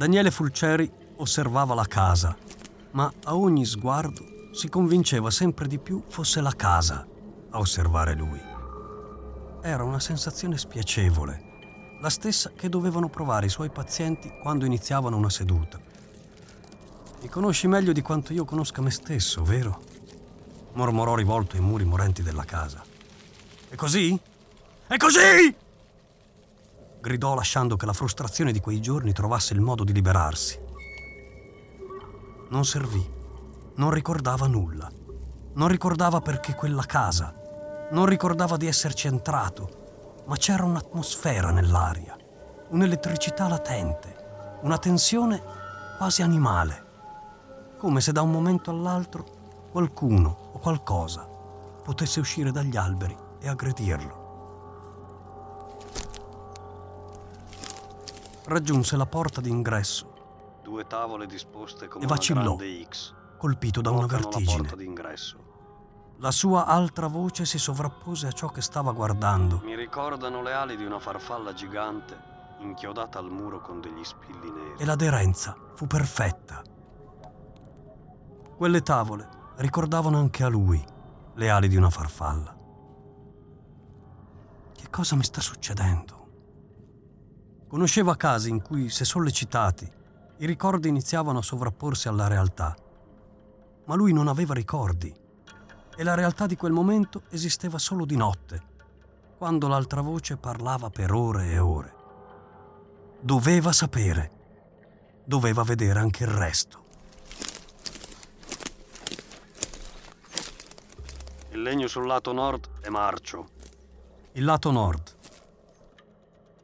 Daniele Fulceri osservava la casa, ma a ogni sguardo si convinceva sempre di più fosse la casa a osservare lui. Era una sensazione spiacevole, la stessa che dovevano provare i suoi pazienti quando iniziavano una seduta. Mi conosci meglio di quanto io conosca me stesso, vero? mormorò rivolto ai muri morenti della casa. E così? E così? Gridò lasciando che la frustrazione di quei giorni trovasse il modo di liberarsi. Non servì, non ricordava nulla, non ricordava perché quella casa, non ricordava di esserci entrato, ma c'era un'atmosfera nell'aria, un'elettricità latente, una tensione quasi animale, come se da un momento all'altro qualcuno o qualcosa potesse uscire dagli alberi e aggredirlo. Raggiunse la porta d'ingresso Due tavole disposte come e vacillò, X. colpito da una vertigine. La sua altra voce si sovrappose a ciò che stava guardando. Mi ricordano le ali di una farfalla gigante inchiodata al muro con degli spilli neri. e l'aderenza fu perfetta. Quelle tavole ricordavano anche a lui le ali di una farfalla. Che cosa mi sta succedendo? Conosceva casi in cui, se sollecitati, i ricordi iniziavano a sovrapporsi alla realtà. Ma lui non aveva ricordi e la realtà di quel momento esisteva solo di notte, quando l'altra voce parlava per ore e ore. Doveva sapere. Doveva vedere anche il resto. Il legno sul lato nord è marcio. Il lato nord.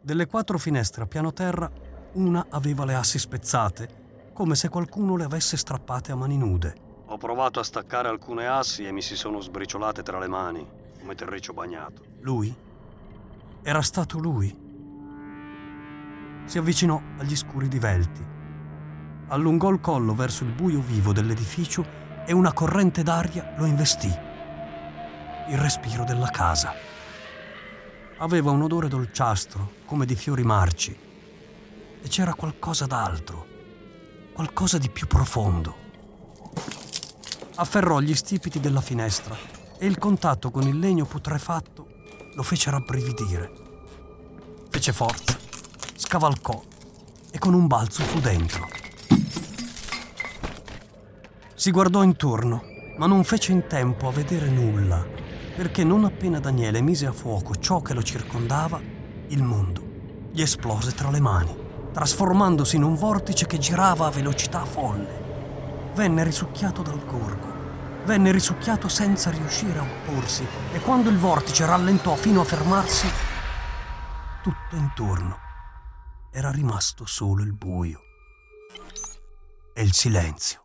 Delle quattro finestre a piano terra, una aveva le assi spezzate, come se qualcuno le avesse strappate a mani nude. Ho provato a staccare alcune assi e mi si sono sbriciolate tra le mani, come terriccio bagnato. Lui? Era stato lui. Si avvicinò agli scuri divelti. Allungò il collo verso il buio vivo dell'edificio e una corrente d'aria lo investì. Il respiro della casa. Aveva un odore dolciastro, come di fiori marci. E c'era qualcosa d'altro, qualcosa di più profondo. Afferrò gli stipiti della finestra e il contatto con il legno putrefatto lo fece rabbrividire. Fece forza, scavalcò e con un balzo fu dentro. Si guardò intorno, ma non fece in tempo a vedere nulla, perché non appena Daniele mise a fuoco ciò che lo circondava, il mondo gli esplose tra le mani, trasformandosi in un vortice che girava a velocità folle. Venne risucchiato dal gorgo, venne risucchiato senza riuscire a opporsi e quando il vortice rallentò fino a fermarsi, tutto intorno era rimasto solo il buio e il silenzio.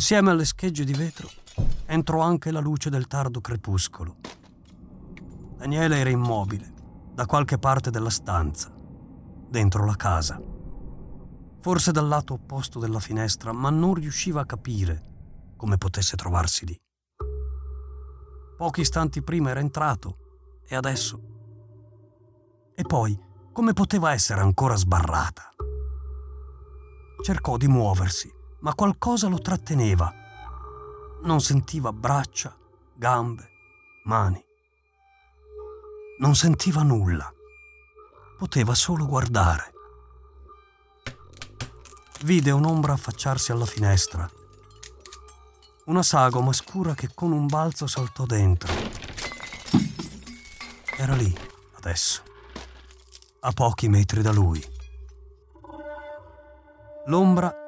Insieme alle schegge di vetro entrò anche la luce del tardo crepuscolo. Daniele era immobile, da qualche parte della stanza, dentro la casa. Forse dal lato opposto della finestra, ma non riusciva a capire come potesse trovarsi lì. Pochi istanti prima era entrato e adesso. E poi Come poteva essere ancora sbarrata? Cercò di muoversi, ma qualcosa lo tratteneva. Non sentiva braccia, gambe, mani. Non sentiva nulla. Poteva solo guardare. Vide un'ombra affacciarsi alla finestra. Una sagoma scura che con un balzo saltò dentro. Era lì, adesso, a pochi metri da lui. L'ombra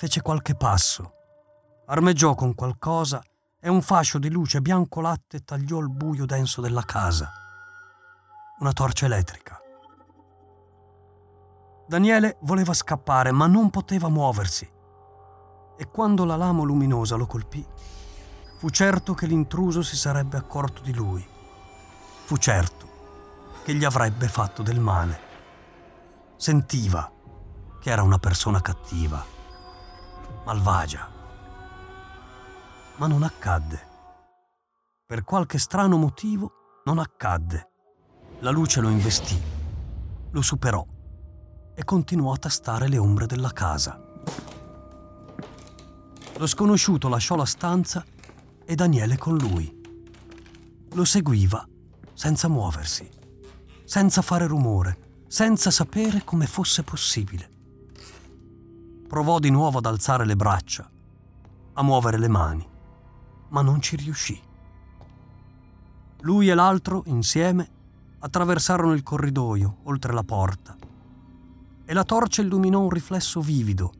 fece qualche passo, armeggiò con qualcosa e un fascio di luce bianco latte tagliò il buio denso della casa. Una torcia elettrica. Daniele voleva scappare, ma non poteva muoversi. E quando la lama luminosa lo colpì, fu certo che l'intruso si sarebbe accorto di lui. Fu certo che gli avrebbe fatto del male. Sentiva che era una persona cattiva, malvagia. Ma non accadde. Per qualche strano motivo non accadde. La luce lo investì, lo superò e continuò a tastare le ombre della casa. Lo sconosciuto lasciò la stanza e Daniele con lui. Lo seguiva senza muoversi, senza fare rumore, senza sapere come fosse possibile. Provò di nuovo ad alzare le braccia, a muovere le mani, ma non ci riuscì. Lui e l'altro, insieme, attraversarono il corridoio, oltre la porta, e la torcia illuminò un riflesso vivido,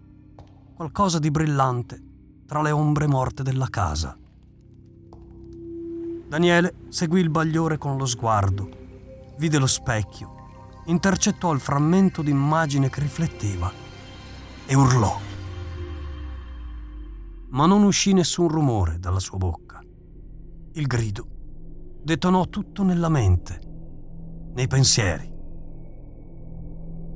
qualcosa di brillante tra le ombre morte della casa. Daniele seguì il bagliore con lo sguardo, vide lo specchio, intercettò il frammento d'immagine che rifletteva e urlò. Ma non uscì nessun rumore dalla sua bocca. Il grido detonò tutto nella mente, nei pensieri.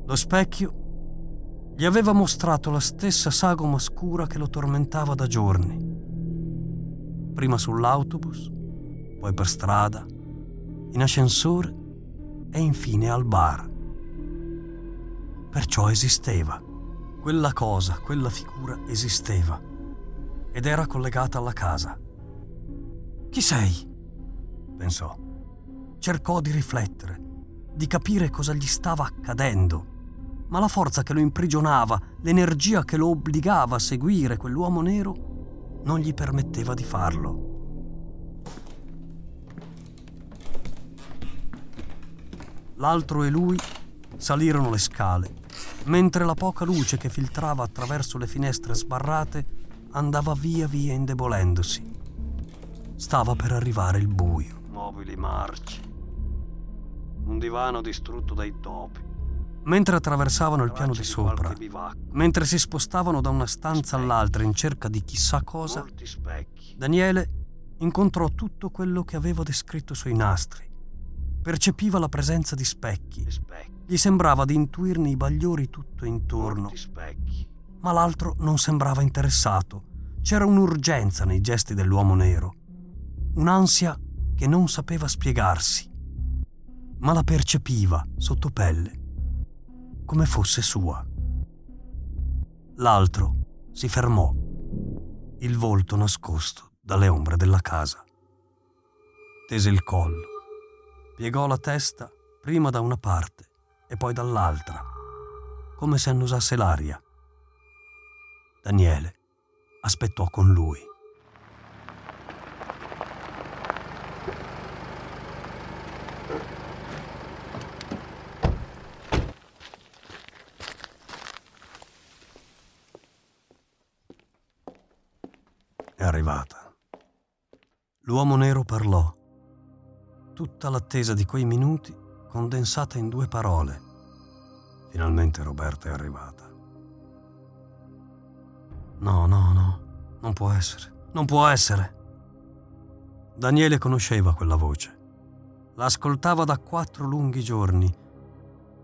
Lo specchio gli aveva mostrato la stessa sagoma scura che lo tormentava da giorni. Prima sull'autobus, poi per strada, in ascensore e infine al bar. Perciò esisteva. Quella cosa, quella figura esisteva ed era collegata alla casa. Chi sei? pensò. Cercò di riflettere, di capire cosa gli stava accadendo ma la forza che lo imprigionava, l'energia che lo obbligava a seguire quell'uomo nero, non gli permetteva di farlo. L'altro e lui salirono le scale, mentre la poca luce che filtrava attraverso le finestre sbarrate andava via via indebolendosi. Stava per arrivare il buio. Mobili marci. Un divano distrutto dai topi. Mentre attraversavano il piano di sopra, mentre si spostavano da una stanza all'altra in cerca di chissà cosa, Daniele incontrò tutto quello che avevo descritto sui nastri. Percepiva la presenza di specchi. Gli sembrava di intuirne i bagliori tutto intorno. Ma l'altro non sembrava interessato. C'era un'urgenza nei gesti dell'uomo nero. Un'ansia che non sapeva spiegarsi. Ma la percepiva sotto pelle come fosse sua. L'altro si fermò, il volto nascosto dalle ombre della casa. Tese il collo, piegò la testa prima da una parte e poi dall'altra, come se annusasse l'aria. Daniele aspettò con lui. arrivata. L'uomo nero parlò. Tutta l'attesa di quei minuti condensata in due parole. Finalmente Roberta è arrivata. No, no, no, non può essere, non può essere. Daniele conosceva quella voce. La ascoltava da quattro lunghi giorni.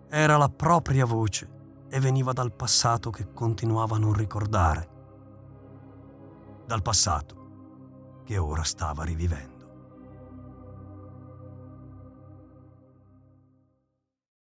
Era la propria voce e veniva dal passato che continuava a non ricordare dal passato che ora stava rivivendo.